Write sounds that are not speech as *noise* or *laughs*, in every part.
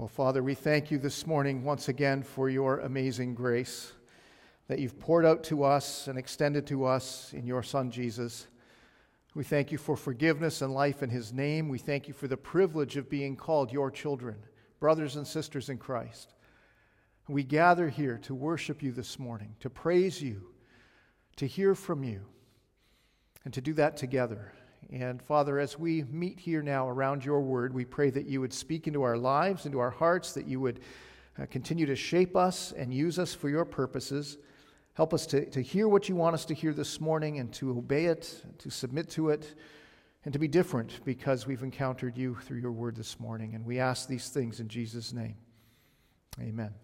Well, Father, we thank you this morning once again for your amazing grace that you've poured out to us and extended to us in your Son, Jesus. We thank you for forgiveness and life in his name. We thank you for the privilege of being called your children, brothers and sisters in Christ. We gather here to worship you this morning, to praise you, to hear from you, and to do that together. And Father, as we meet here now around your word, we pray that you would speak into our lives, into our hearts, that you would uh, continue to shape us and use us for your purposes. Help us to, to hear what you want us to hear this morning and to obey it, to submit to it, and to be different because we've encountered you through your word this morning. And we ask these things in Jesus' name. Amen.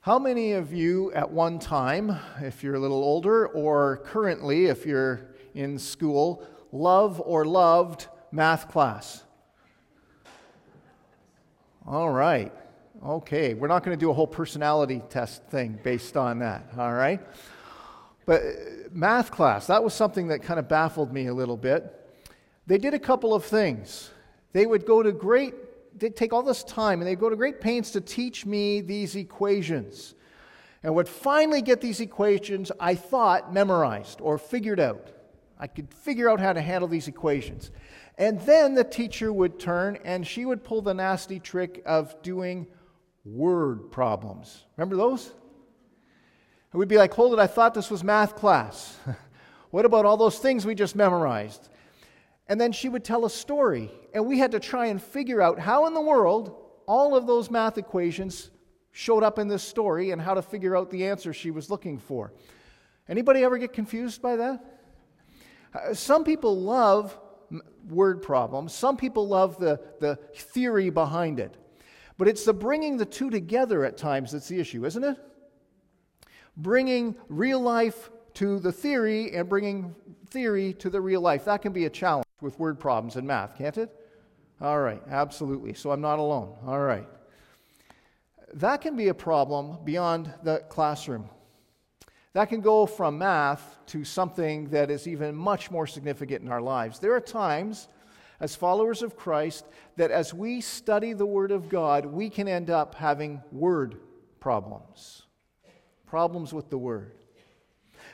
How many of you at one time, if you're a little older, or currently, if you're in school love or loved math class? All right. Okay. We're not going to do a whole personality test thing based on that. All right. But uh, math class, that was something that kind of baffled me a little bit. They did a couple of things. They would go to great, they'd take all this time and they'd go to great pains to teach me these equations. And would finally get these equations, I thought, memorized or figured out. I could figure out how to handle these equations. And then the teacher would turn and she would pull the nasty trick of doing word problems. Remember those? And we'd be like, hold it, I thought this was math class. *laughs* what about all those things we just memorized? And then she would tell a story, and we had to try and figure out how in the world all of those math equations showed up in this story and how to figure out the answer she was looking for. Anybody ever get confused by that? Uh, some people love word problems, some people love the, the theory behind it. But it's the bringing the two together at times that's the issue, isn't it? Bringing real life to the theory and bringing theory to the real life. That can be a challenge with word problems in math, can't it? All right, absolutely. So I'm not alone. All right. That can be a problem beyond the classroom. That can go from math to something that is even much more significant in our lives. There are times, as followers of Christ, that as we study the Word of God, we can end up having word problems. Problems with the Word.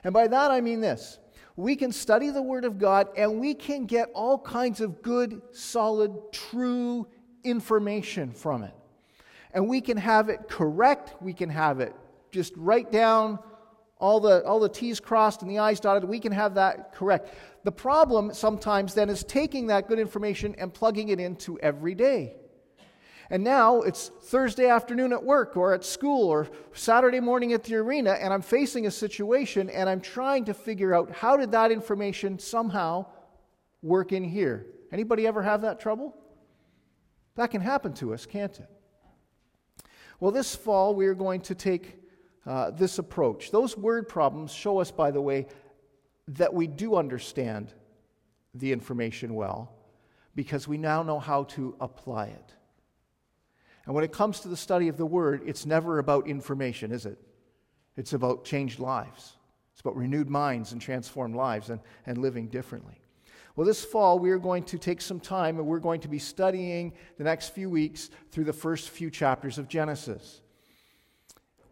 And by that I mean this we can study the Word of God and we can get all kinds of good, solid, true information from it. And we can have it correct, we can have it just right down all the, all the T's crossed and the I's dotted, we can have that correct. The problem sometimes then is taking that good information and plugging it into every day. And now it's Thursday afternoon at work or at school or Saturday morning at the arena, and I'm facing a situation and I'm trying to figure out how did that information somehow work in here. Anybody ever have that trouble? That can happen to us, can't it? Well, this fall we are going to take uh, this approach. Those word problems show us, by the way, that we do understand the information well because we now know how to apply it. And when it comes to the study of the Word, it's never about information, is it? It's about changed lives. It's about renewed minds and transformed lives and, and living differently. Well, this fall, we are going to take some time and we're going to be studying the next few weeks through the first few chapters of Genesis.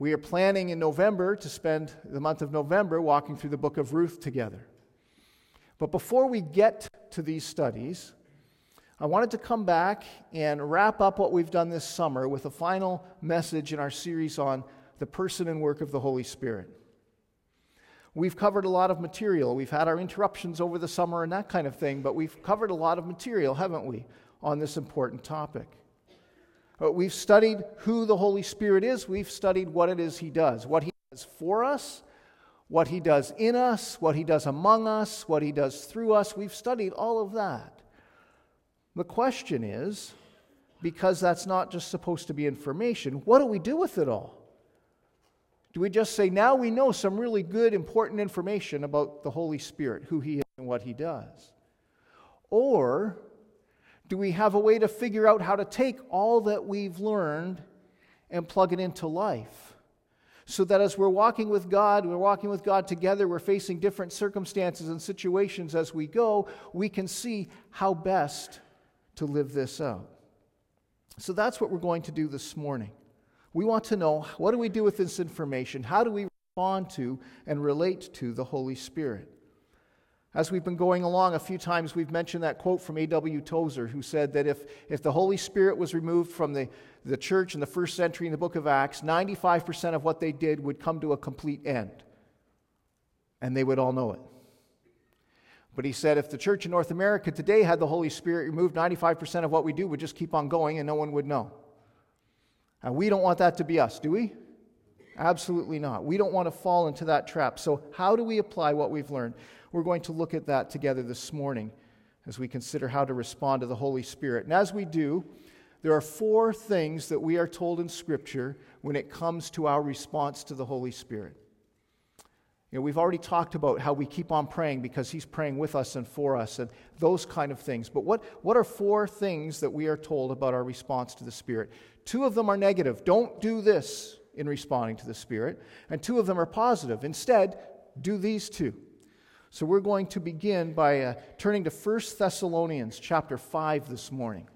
We are planning in November to spend the month of November walking through the book of Ruth together. But before we get to these studies, I wanted to come back and wrap up what we've done this summer with a final message in our series on the person and work of the Holy Spirit. We've covered a lot of material. We've had our interruptions over the summer and that kind of thing, but we've covered a lot of material, haven't we, on this important topic. Uh, we've studied who the Holy Spirit is. We've studied what it is He does, what He does for us, what He does in us, what He does among us, what He does through us. We've studied all of that. The question is because that's not just supposed to be information, what do we do with it all? Do we just say, now we know some really good, important information about the Holy Spirit, who He is and what He does? Or do we have a way to figure out how to take all that we've learned and plug it into life? So that as we're walking with God, we're walking with God together, we're facing different circumstances and situations as we go, we can see how best to live this out. So that's what we're going to do this morning. We want to know what do we do with this information? How do we respond to and relate to the Holy Spirit? As we've been going along, a few times we've mentioned that quote from A.W. Tozer, who said that if, if the Holy Spirit was removed from the, the church in the first century in the book of Acts, 95% of what they did would come to a complete end. And they would all know it. But he said if the church in North America today had the Holy Spirit removed, 95% of what we do would just keep on going and no one would know. And we don't want that to be us, do we? Absolutely not. We don't want to fall into that trap. So, how do we apply what we've learned? We're going to look at that together this morning as we consider how to respond to the Holy Spirit. And as we do, there are four things that we are told in Scripture when it comes to our response to the Holy Spirit. You know, we've already talked about how we keep on praying because He's praying with us and for us and those kind of things. But what, what are four things that we are told about our response to the Spirit? Two of them are negative. Don't do this in responding to the Spirit. And two of them are positive. Instead, do these two. So we're going to begin by uh, turning to 1 Thessalonians chapter 5 this morning.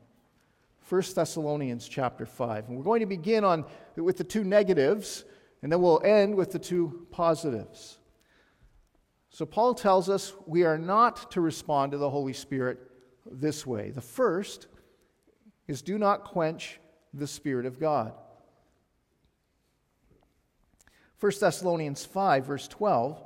1 Thessalonians chapter 5. And we're going to begin on, with the two negatives, and then we'll end with the two positives. So Paul tells us we are not to respond to the Holy Spirit this way. The first is do not quench the Spirit of God. 1 Thessalonians 5, verse 12,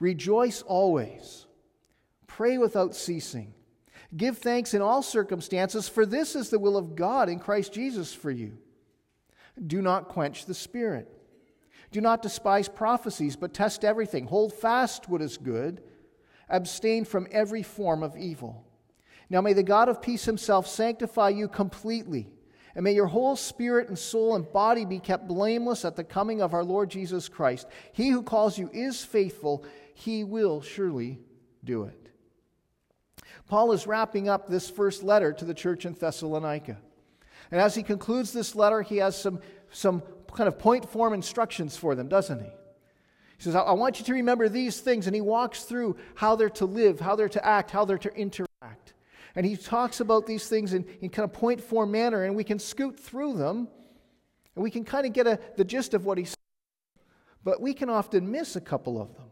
Rejoice always. Pray without ceasing. Give thanks in all circumstances, for this is the will of God in Christ Jesus for you. Do not quench the Spirit. Do not despise prophecies, but test everything. Hold fast what is good. Abstain from every form of evil. Now may the God of peace himself sanctify you completely, and may your whole spirit and soul and body be kept blameless at the coming of our Lord Jesus Christ. He who calls you is faithful, he will surely do it. Paul is wrapping up this first letter to the church in Thessalonica. And as he concludes this letter, he has some, some kind of point form instructions for them, doesn't he? He says, I want you to remember these things. And he walks through how they're to live, how they're to act, how they're to interact. And he talks about these things in, in kind of point form manner, and we can scoot through them, and we can kind of get a, the gist of what he's saying. But we can often miss a couple of them.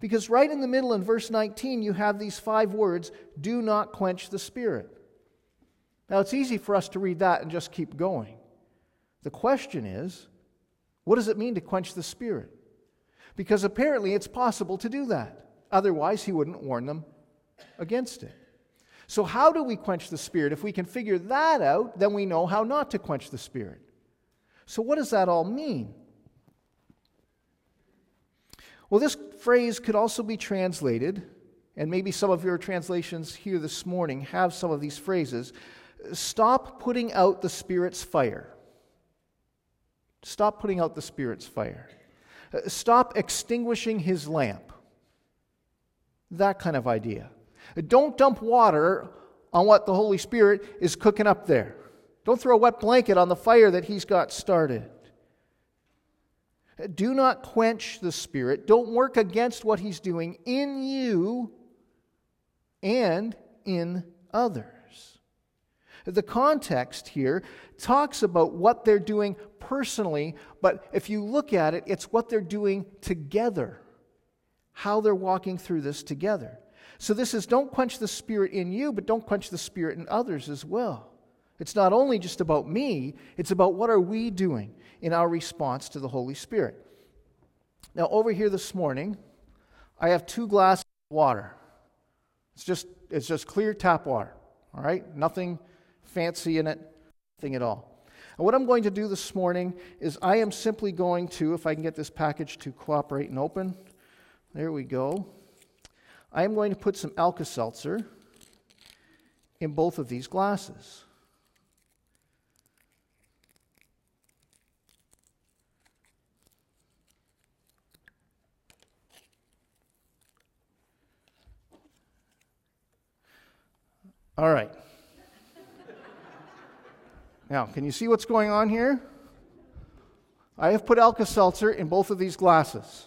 Because right in the middle in verse 19, you have these five words do not quench the spirit. Now, it's easy for us to read that and just keep going. The question is, what does it mean to quench the Spirit? Because apparently it's possible to do that. Otherwise, he wouldn't warn them against it. So, how do we quench the Spirit? If we can figure that out, then we know how not to quench the Spirit. So, what does that all mean? Well, this phrase could also be translated, and maybe some of your translations here this morning have some of these phrases stop putting out the Spirit's fire. Stop putting out the Spirit's fire. Uh, stop extinguishing his lamp. That kind of idea. Don't dump water on what the Holy Spirit is cooking up there. Don't throw a wet blanket on the fire that he's got started. Do not quench the Spirit. Don't work against what he's doing in you and in others. The context here talks about what they're doing personally, but if you look at it, it's what they're doing together, how they're walking through this together. So this is don't quench the spirit in you, but don't quench the spirit in others as well. It's not only just about me, it's about what are we doing in our response to the Holy Spirit. Now, over here this morning, I have two glasses of water. It's just, it's just clear tap water, all right? Nothing fancy in it, nothing at all. And what I'm going to do this morning is I am simply going to, if I can get this package to cooperate and open, there we go. I am going to put some Alka Seltzer in both of these glasses. All right. Now, can you see what's going on here? I have put Alka Seltzer in both of these glasses.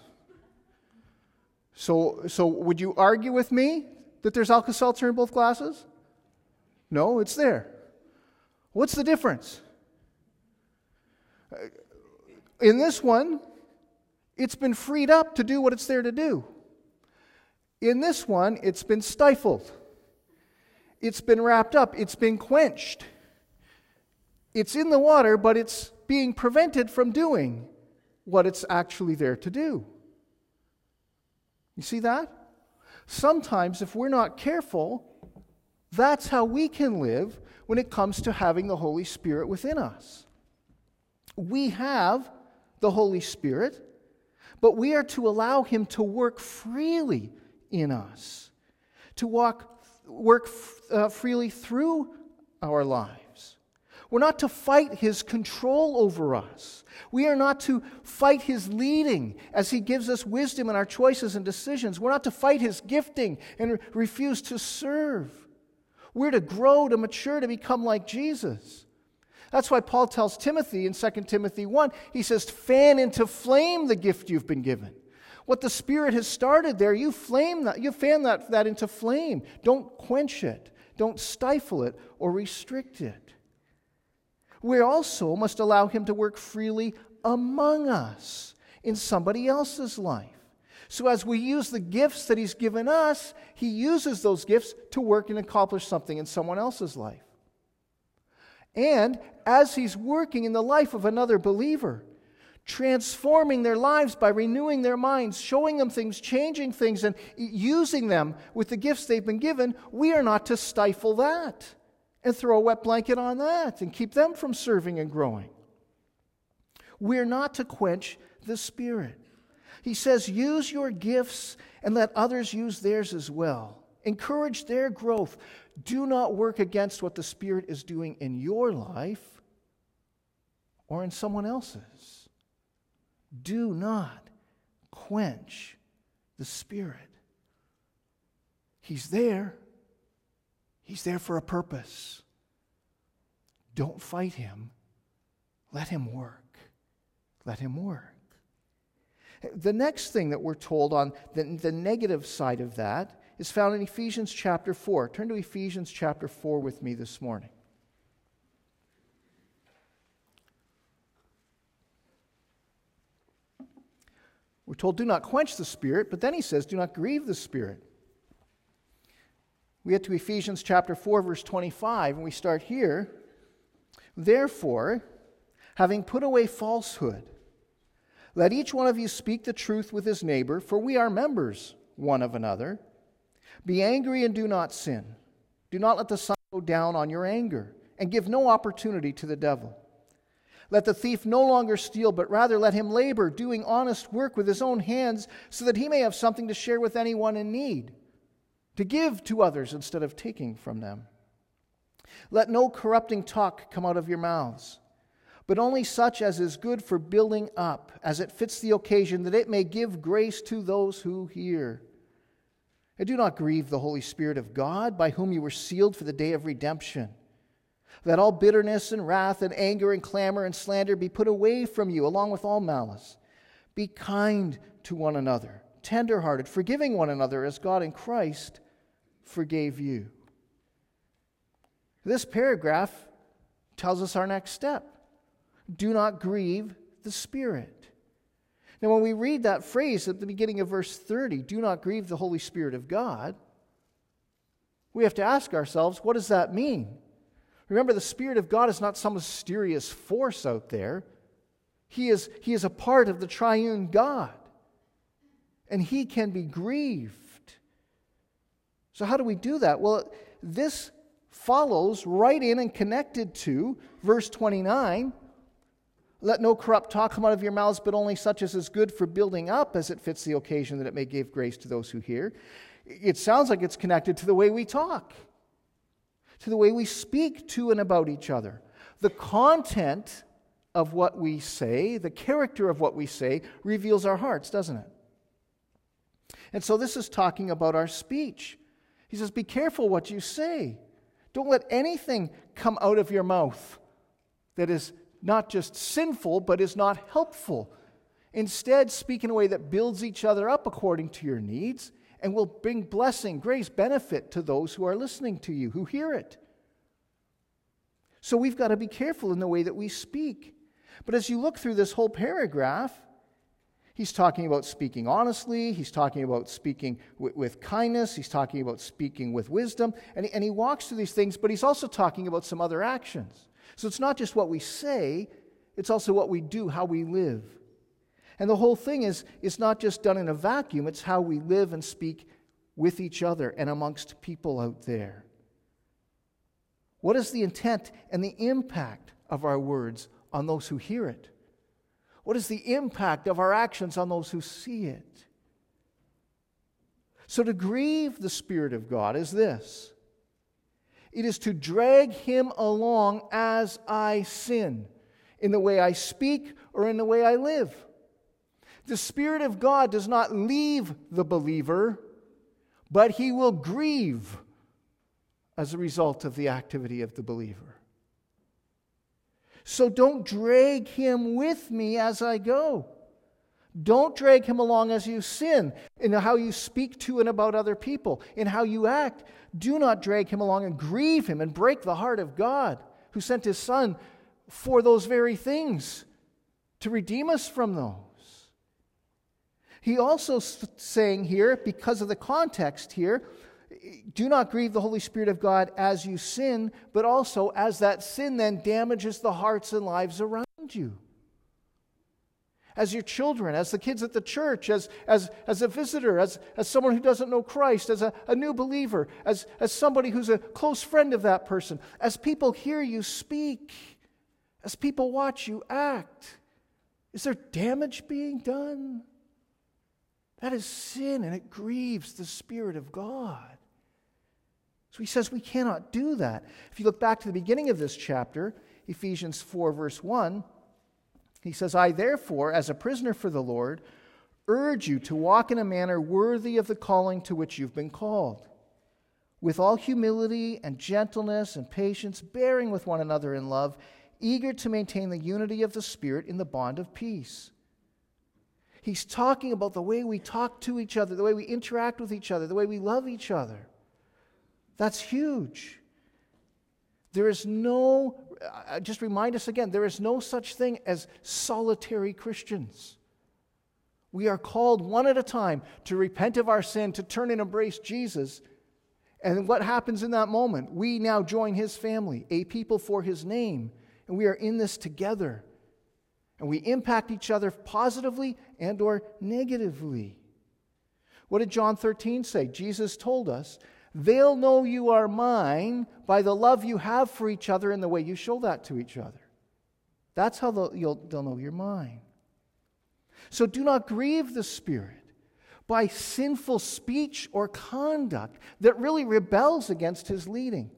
So, so would you argue with me that there's Alka Seltzer in both glasses? No, it's there. What's the difference? Uh, in this one, it's been freed up to do what it's there to do. In this one, it's been stifled. It's been wrapped up. It's been quenched. It's in the water, but it's being prevented from doing what it's actually there to do. You see that? Sometimes, if we're not careful, that's how we can live when it comes to having the Holy Spirit within us. We have the Holy Spirit, but we are to allow Him to work freely in us, to walk, work uh, freely through our lives. We're not to fight His control over us. We are not to fight His leading as He gives us wisdom in our choices and decisions. We're not to fight His gifting and re- refuse to serve. We're to grow, to mature, to become like Jesus. That's why Paul tells Timothy in 2 Timothy 1, he says, fan into flame the gift you've been given. What the Spirit has started there, you flame that, you fan that, that into flame. Don't quench it, don't stifle it or restrict it. We also must allow Him to work freely among us in somebody else's life. So, as we use the gifts that He's given us, He uses those gifts to work and accomplish something in someone else's life. And as He's working in the life of another believer, transforming their lives by renewing their minds, showing them things, changing things, and using them with the gifts they've been given, we are not to stifle that and throw a wet blanket on that and keep them from serving and growing. We're not to quench the Spirit. He says, use your gifts and let others use theirs as well. Encourage their growth. Do not work against what the Spirit is doing in your life or in someone else's. Do not quench the Spirit. He's there, He's there for a purpose. Don't fight Him, let Him work. Let Him work. The next thing that we're told on the, the negative side of that is found in Ephesians chapter 4. Turn to Ephesians chapter 4 with me this morning. We're told, do not quench the Spirit, but then he says, do not grieve the Spirit. We get to Ephesians chapter 4, verse 25, and we start here. Therefore, having put away falsehood, let each one of you speak the truth with his neighbor, for we are members one of another. Be angry and do not sin. Do not let the sun go down on your anger, and give no opportunity to the devil. Let the thief no longer steal, but rather let him labor, doing honest work with his own hands, so that he may have something to share with anyone in need, to give to others instead of taking from them. Let no corrupting talk come out of your mouths, but only such as is good for building up, as it fits the occasion, that it may give grace to those who hear. And do not grieve the Holy Spirit of God, by whom you were sealed for the day of redemption. Let all bitterness and wrath and anger and clamor and slander be put away from you, along with all malice. Be kind to one another, tenderhearted, forgiving one another as God in Christ forgave you. This paragraph tells us our next step do not grieve the Spirit. Now, when we read that phrase at the beginning of verse 30, do not grieve the Holy Spirit of God, we have to ask ourselves, what does that mean? Remember, the Spirit of God is not some mysterious force out there. He is, he is a part of the triune God, and He can be grieved. So, how do we do that? Well, this follows right in and connected to verse 29. Let no corrupt talk come out of your mouths, but only such as is good for building up as it fits the occasion, that it may give grace to those who hear. It sounds like it's connected to the way we talk to the way we speak to and about each other. The content of what we say, the character of what we say, reveals our hearts, doesn't it? And so this is talking about our speech. He says, Be careful what you say. Don't let anything come out of your mouth that is not just sinful, but is not helpful. Instead, speak in a way that builds each other up according to your needs and will bring blessing, grace, benefit to those who are listening to you, who hear it. So we've got to be careful in the way that we speak. But as you look through this whole paragraph, he's talking about speaking honestly, he's talking about speaking with, with kindness, he's talking about speaking with wisdom, and he, and he walks through these things, but he's also talking about some other actions. So it's not just what we say, it's also what we do, how we live. And the whole thing is, is not just done in a vacuum, it's how we live and speak with each other and amongst people out there. What is the intent and the impact of our words on those who hear it? What is the impact of our actions on those who see it? So, to grieve the Spirit of God is this it is to drag Him along as I sin, in the way I speak or in the way I live. The Spirit of God does not leave the believer, but he will grieve as a result of the activity of the believer. So don't drag him with me as I go. Don't drag him along as you sin, in how you speak to and about other people, in how you act. Do not drag him along and grieve him and break the heart of God, who sent his Son for those very things to redeem us from those. He also saying here, because of the context here, do not grieve the Holy Spirit of God as you sin, but also as that sin then damages the hearts and lives around you. As your children, as the kids at the church, as, as, as a visitor, as, as someone who doesn't know Christ, as a, a new believer, as, as somebody who's a close friend of that person, as people hear you speak, as people watch you act. Is there damage being done? That is sin and it grieves the Spirit of God. So he says we cannot do that. If you look back to the beginning of this chapter, Ephesians 4, verse 1, he says, I therefore, as a prisoner for the Lord, urge you to walk in a manner worthy of the calling to which you've been called, with all humility and gentleness and patience, bearing with one another in love, eager to maintain the unity of the Spirit in the bond of peace. He's talking about the way we talk to each other, the way we interact with each other, the way we love each other. That's huge. There is no, uh, just remind us again, there is no such thing as solitary Christians. We are called one at a time to repent of our sin, to turn and embrace Jesus. And what happens in that moment? We now join his family, a people for his name, and we are in this together and we impact each other positively and or negatively. What did John 13 say? Jesus told us, "They'll know you are mine by the love you have for each other and the way you show that to each other." That's how they'll, they'll know you're mine. So do not grieve the Spirit by sinful speech or conduct that really rebels against his leading.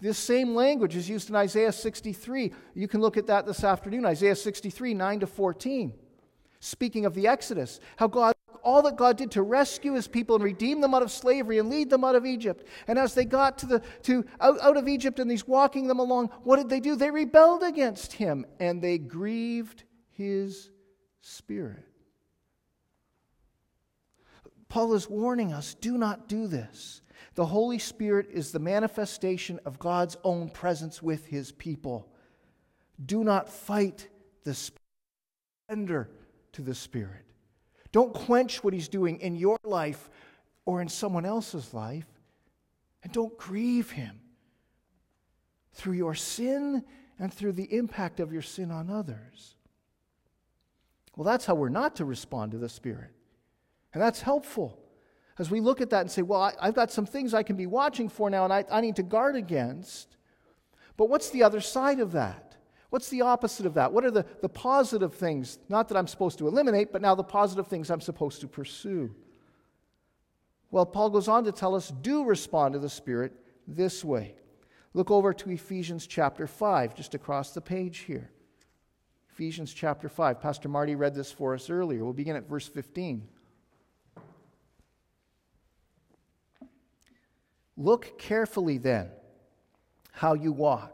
This same language is used in Isaiah 63. You can look at that this afternoon, Isaiah 63, 9 to 14. Speaking of the Exodus, how God, all that God did to rescue his people and redeem them out of slavery and lead them out of Egypt. And as they got to the, to, out, out of Egypt and he's walking them along, what did they do? They rebelled against him and they grieved his spirit. Paul is warning us do not do this. The Holy Spirit is the manifestation of God's own presence with his people. Do not fight the Spirit, to the Spirit. Don't quench what he's doing in your life or in someone else's life, and don't grieve him through your sin and through the impact of your sin on others. Well, that's how we're not to respond to the Spirit, and that's helpful. As we look at that and say, well, I, have got some things I can be watching for now and I, I need to guard against. But what's the other side of that? What's the opposite of that? What are the, the positive things? Not that I'm supposed to eliminate, but now the positive things I'm supposed to pursue. Well, Paul goes on to tell us do respond to the Spirit this way. Look over to Ephesians chapter 5, just across the page here. Ephesians chapter 5. Pastor Marty read this for us earlier. We'll begin at verse 15. Look carefully then how you walk,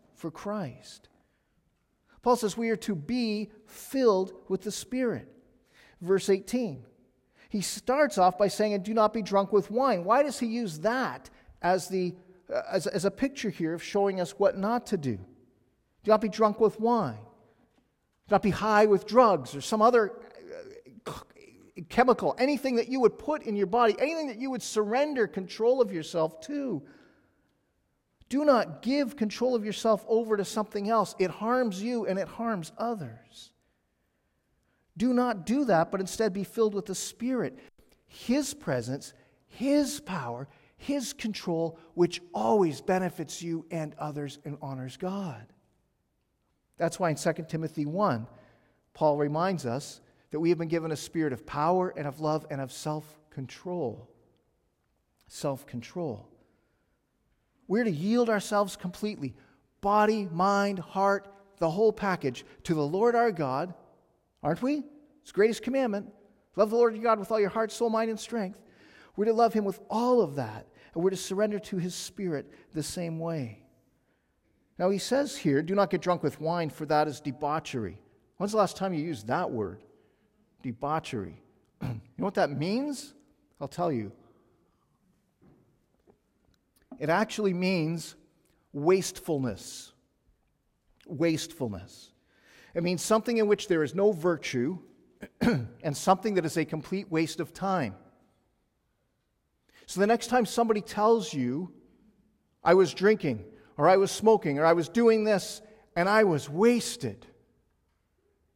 for Christ. Paul says we are to be filled with the Spirit verse 18. He starts off by saying, And do not be drunk with wine. Why does he use that as, the, uh, as, as a picture here of showing us what not to do? Do not be drunk with wine. Do not be high with drugs or some other uh, chemical, anything that you would put in your body, anything that you would surrender control of yourself to. Do not give control of yourself over to something else. It harms you and it harms others. Do not do that, but instead be filled with the Spirit, His presence, His power, His control, which always benefits you and others and honors God. That's why in 2 Timothy 1, Paul reminds us that we have been given a spirit of power and of love and of self control. Self control. We're to yield ourselves completely body, mind, heart, the whole package to the Lord our God Aren't we? It's greatest commandment. Love the Lord your God with all your heart, soul, mind, and strength. We're to love him with all of that, and we're to surrender to his spirit the same way. Now, he says here, do not get drunk with wine, for that is debauchery. When's the last time you used that word? Debauchery. *clears throat* you know what that means? I'll tell you. It actually means wastefulness. Wastefulness. It means something in which there is no virtue *clears throat* and something that is a complete waste of time. So the next time somebody tells you, I was drinking, or I was smoking, or I was doing this, and I was wasted,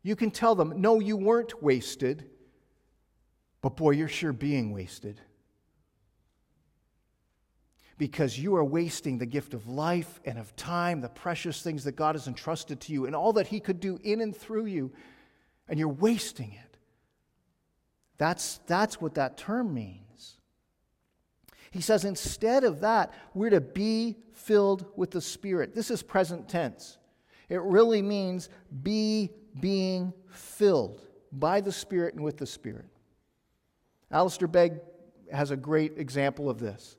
you can tell them, no, you weren't wasted, but boy, you're sure being wasted because you are wasting the gift of life and of time, the precious things that God has entrusted to you, and all that He could do in and through you, and you're wasting it. That's, that's what that term means. He says instead of that, we're to be filled with the Spirit. This is present tense. It really means be being filled by the Spirit and with the Spirit. Alistair Begg has a great example of this.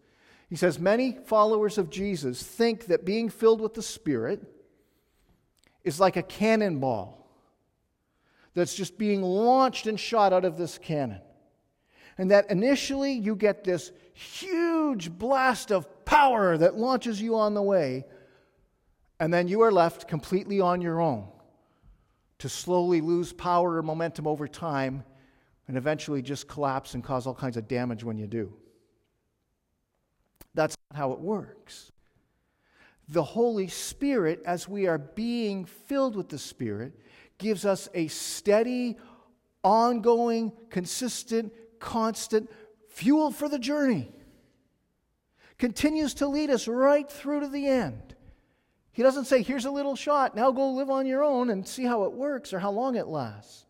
He says, Many followers of Jesus think that being filled with the Spirit is like a cannonball that's just being launched and shot out of this cannon. And that initially you get this huge blast of power that launches you on the way, and then you are left completely on your own to slowly lose power or momentum over time and eventually just collapse and cause all kinds of damage when you do. That's not how it works. The Holy Spirit, as we are being filled with the Spirit, gives us a steady, ongoing, consistent, constant fuel for the journey. Continues to lead us right through to the end. He doesn't say, here's a little shot, now go live on your own and see how it works or how long it lasts.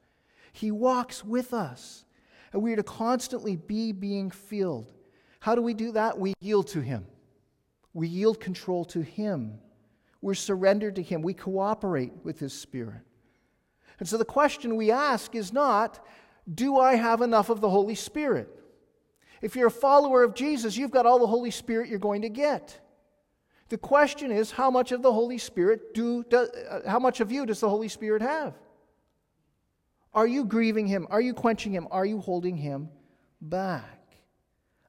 He walks with us, and we are to constantly be being filled. How do we do that? We yield to Him. We yield control to Him. We're surrendered to Him. We cooperate with His Spirit. And so the question we ask is not, do I have enough of the Holy Spirit? If you're a follower of Jesus, you've got all the Holy Spirit you're going to get. The question is, how much of the Holy Spirit do, do uh, how much of you does the Holy Spirit have? Are you grieving him? Are you quenching him? Are you holding him back?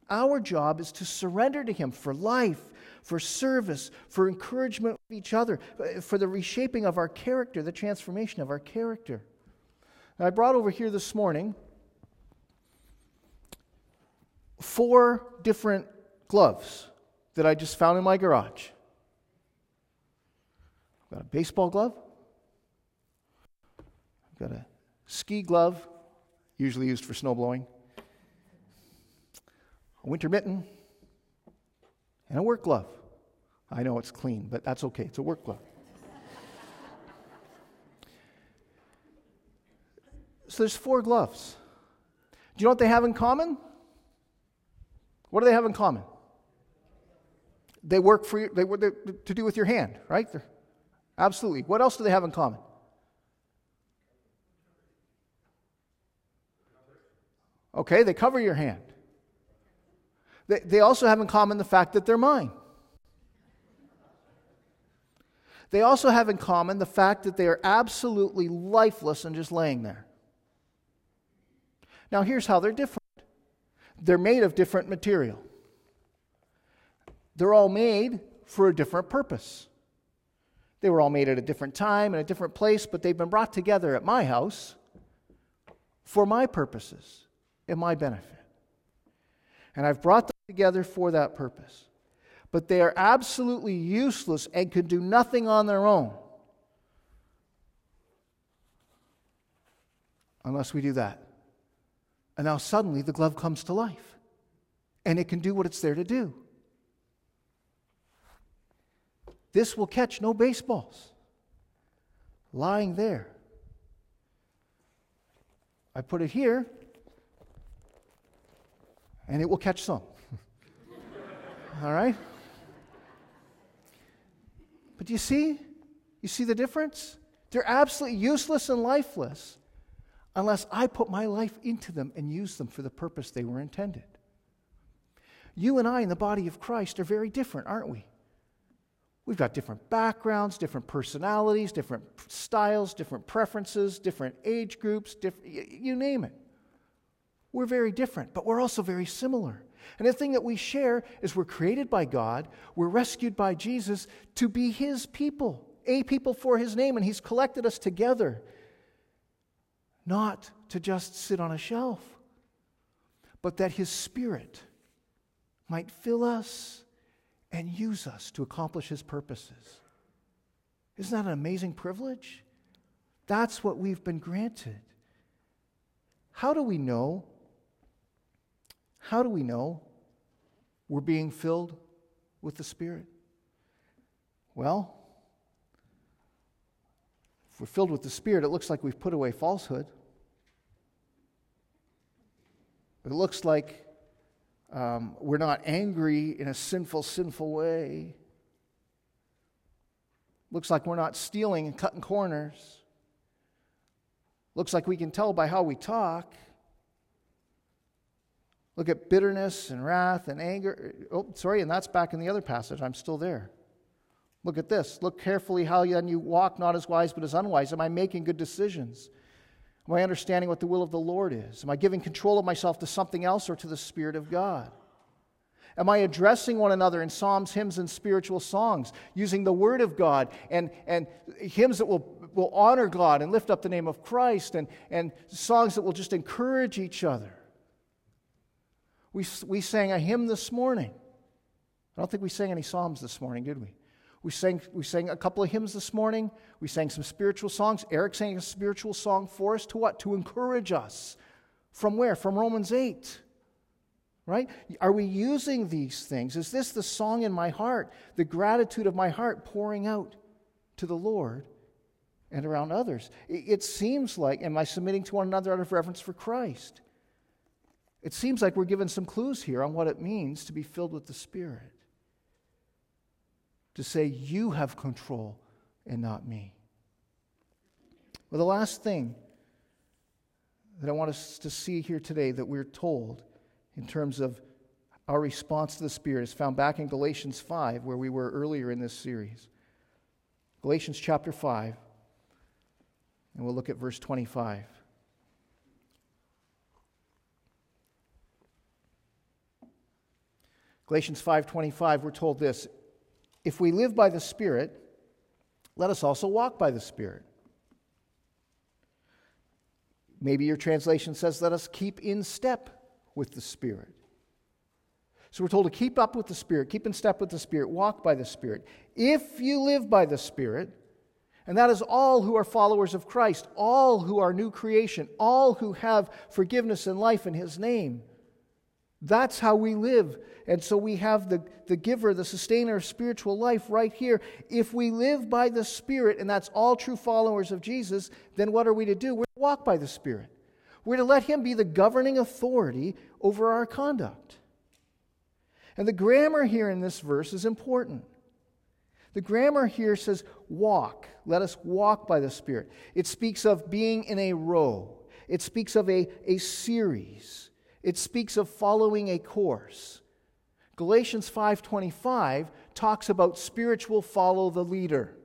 Our job is to surrender to Him for life, for service, for encouragement of each other, uh, for the reshaping of our character, the transformation of our character. I brought over here this morning four different gloves that I just found in my garage. I've got a baseball glove, I've got a ski glove, usually used for snow blowing a winter mitten, and a work glove, I know it's clean, but that's okay. It's a work glove. *laughs* so there's four gloves. Do you know what they have in common? What do they have in common? They work for you, they, they to do with your hand, right? They're, absolutely. What else do they have in common? Okay, they cover your hand. They, they also have in common the fact that they're mine. They also have in common the fact that they are absolutely lifeless and just laying there. Now, here's how they're different they're made of different material, they're all made for a different purpose. They were all made at a different time and a different place, but they've been brought together at my house for my purposes and my benefit. And I've brought together for that purpose. But they are absolutely useless and can do nothing on their own unless we do that. And now suddenly the glove comes to life and it can do what it's there to do. This will catch no baseballs lying there. I put it here and it will catch some. All right? But do you see? You see the difference? They're absolutely useless and lifeless unless I put my life into them and use them for the purpose they were intended. You and I in the body of Christ are very different, aren't we? We've got different backgrounds, different personalities, different styles, different preferences, different age groups, different, you name it. We're very different, but we're also very similar. And the thing that we share is we're created by God, we're rescued by Jesus to be His people, a people for His name, and He's collected us together not to just sit on a shelf, but that His Spirit might fill us and use us to accomplish His purposes. Isn't that an amazing privilege? That's what we've been granted. How do we know? How do we know we're being filled with the Spirit? Well, if we're filled with the Spirit, it looks like we've put away falsehood. It looks like um, we're not angry in a sinful, sinful way. Looks like we're not stealing and cutting corners. Looks like we can tell by how we talk. Look at bitterness and wrath and anger. Oh, sorry, and that's back in the other passage. I'm still there. Look at this. Look carefully how then you walk, not as wise, but as unwise. Am I making good decisions? Am I understanding what the will of the Lord is? Am I giving control of myself to something else or to the Spirit of God? Am I addressing one another in psalms, hymns, and spiritual songs, using the Word of God and, and hymns that will, will honor God and lift up the name of Christ and, and songs that will just encourage each other? We, we sang a hymn this morning. I don't think we sang any psalms this morning, did we? We sang, we sang a couple of hymns this morning. We sang some spiritual songs. Eric sang a spiritual song for us to what? To encourage us. From where? From Romans 8. Right? Are we using these things? Is this the song in my heart, the gratitude of my heart pouring out to the Lord and around others? It seems like, am I submitting to one another out of reverence for Christ? It seems like we're given some clues here on what it means to be filled with the Spirit to say, You have control and not me. Well, the last thing that I want us to see here today that we're told in terms of our response to the Spirit is found back in Galatians 5, where we were earlier in this series. Galatians chapter 5, and we'll look at verse 25. Galatians 5:25 we're told this if we live by the Spirit, let us also walk by the Spirit. Maybe your translation says, let us keep in step with the Spirit. So we're told to keep up with the Spirit, keep in step with the Spirit, walk by the Spirit. If you live by the Spirit, and that is all who are followers of Christ, all who are new creation, all who have forgiveness and life in His name. That's how we live. And so we have the, the giver, the sustainer of spiritual life right here. If we live by the Spirit, and that's all true followers of Jesus, then what are we to do? We're to walk by the Spirit. We're to let Him be the governing authority over our conduct. And the grammar here in this verse is important. The grammar here says walk. Let us walk by the Spirit. It speaks of being in a row, it speaks of a, a series. It speaks of following a course. Galatians 5:25 talks about spiritual follow the leader.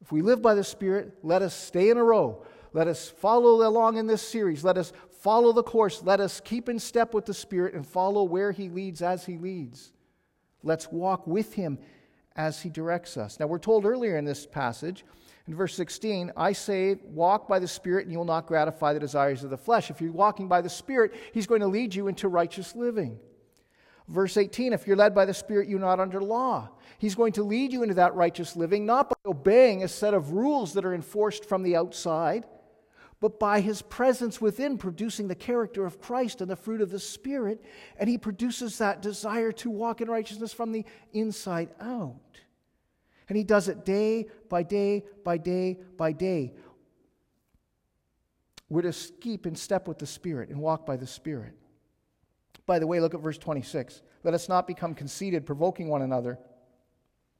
If we live by the Spirit, let us stay in a row. Let us follow along in this series. Let us follow the course. Let us keep in step with the Spirit and follow where He leads as He leads. Let's walk with Him as He directs us. Now, we're told earlier in this passage in verse 16, I say, walk by the Spirit, and you will not gratify the desires of the flesh. If you're walking by the Spirit, He's going to lead you into righteous living. Verse 18, if you're led by the Spirit, you're not under law. He's going to lead you into that righteous living, not by obeying a set of rules that are enforced from the outside, but by His presence within, producing the character of Christ and the fruit of the Spirit. And He produces that desire to walk in righteousness from the inside out. And he does it day by day by day by day. We're to keep in step with the Spirit and walk by the Spirit. By the way, look at verse 26. Let us not become conceited, provoking one another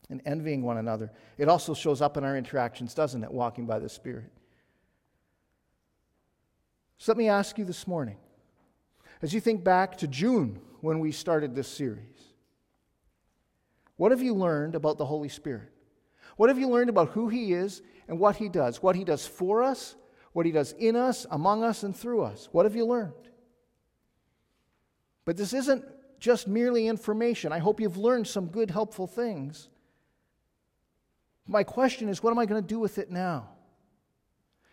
and envying one another. It also shows up in our interactions, doesn't it? Walking by the Spirit. So let me ask you this morning, as you think back to June when we started this series, what have you learned about the Holy Spirit? What have you learned about who He is and what He does? What He does for us, what He does in us, among us, and through us? What have you learned? But this isn't just merely information. I hope you've learned some good, helpful things. My question is, what am I going to do with it now?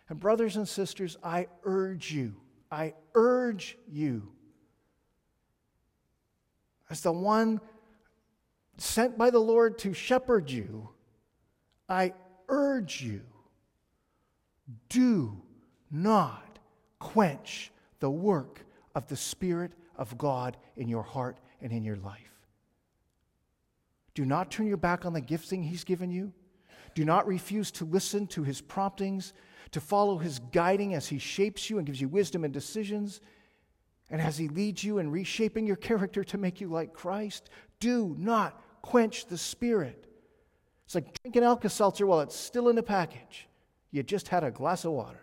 And, brothers and sisters, I urge you, I urge you, as the one sent by the Lord to shepherd you, I urge you do not quench the work of the Spirit of God in your heart and in your life. Do not turn your back on the gifting He's given you. Do not refuse to listen to His promptings, to follow His guiding as He shapes you and gives you wisdom and decisions, and as He leads you in reshaping your character to make you like Christ. Do not quench the Spirit. It's like drinking Alka Seltzer while it's still in the package. You just had a glass of water.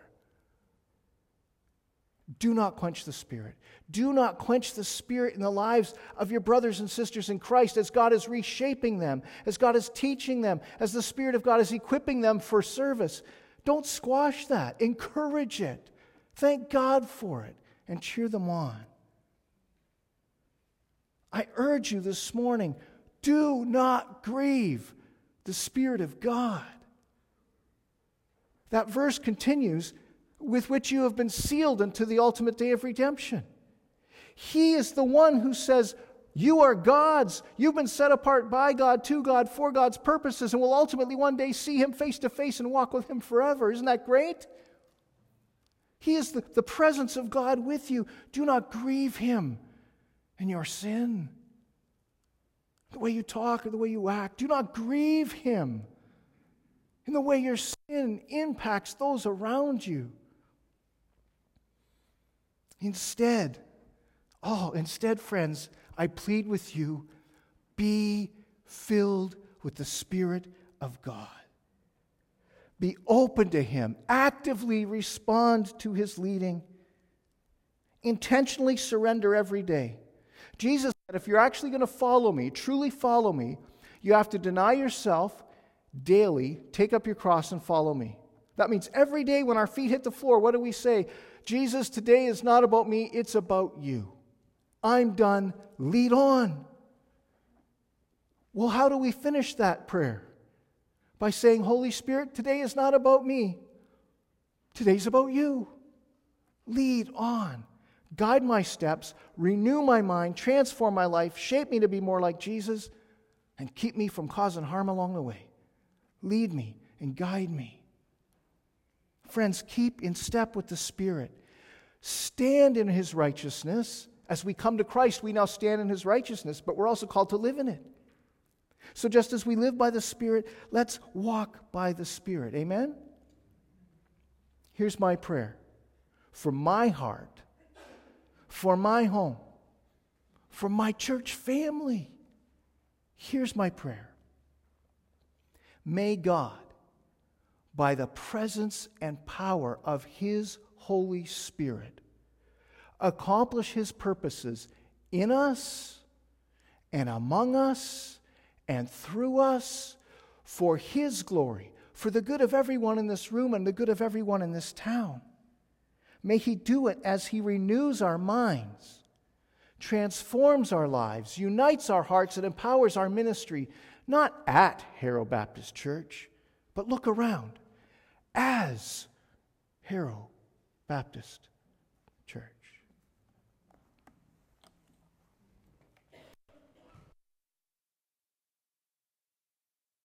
Do not quench the Spirit. Do not quench the Spirit in the lives of your brothers and sisters in Christ as God is reshaping them, as God is teaching them, as the Spirit of God is equipping them for service. Don't squash that. Encourage it. Thank God for it and cheer them on. I urge you this morning do not grieve the Spirit of God. That verse continues with which you have been sealed unto the ultimate day of redemption. He is the one who says, You are God's. You've been set apart by God, to God, for God's purposes, and will ultimately one day see Him face to face and walk with Him forever. Isn't that great? He is the, the presence of God with you. Do not grieve Him in your sin the way you talk or the way you act. Do not grieve Him in the way your sin impacts those around you. Instead, oh, instead, friends, I plead with you be filled with the Spirit of God. Be open to Him, actively respond to His leading, intentionally surrender every day. Jesus said, if you're actually going to follow me, truly follow me, you have to deny yourself daily, take up your cross, and follow me. That means every day when our feet hit the floor, what do we say? Jesus, today is not about me, it's about you. I'm done. Lead on. Well, how do we finish that prayer? By saying, Holy Spirit, today is not about me. Today's about you. Lead on guide my steps, renew my mind, transform my life, shape me to be more like Jesus, and keep me from causing harm along the way. Lead me and guide me. Friends, keep in step with the Spirit. stand in his righteousness. As we come to Christ, we now stand in his righteousness, but we're also called to live in it. So just as we live by the Spirit, let's walk by the Spirit. Amen? Here's my prayer for my heart, for my home, for my church family. Here's my prayer. May God, by the presence and power of His Holy Spirit, accomplish His purposes in us and among us and through us for His glory, for the good of everyone in this room and the good of everyone in this town. May He do it as He renews our minds, transforms our lives, unites our hearts, and empowers our ministry, not at Harrow Baptist Church, but look around as Harrow Baptist.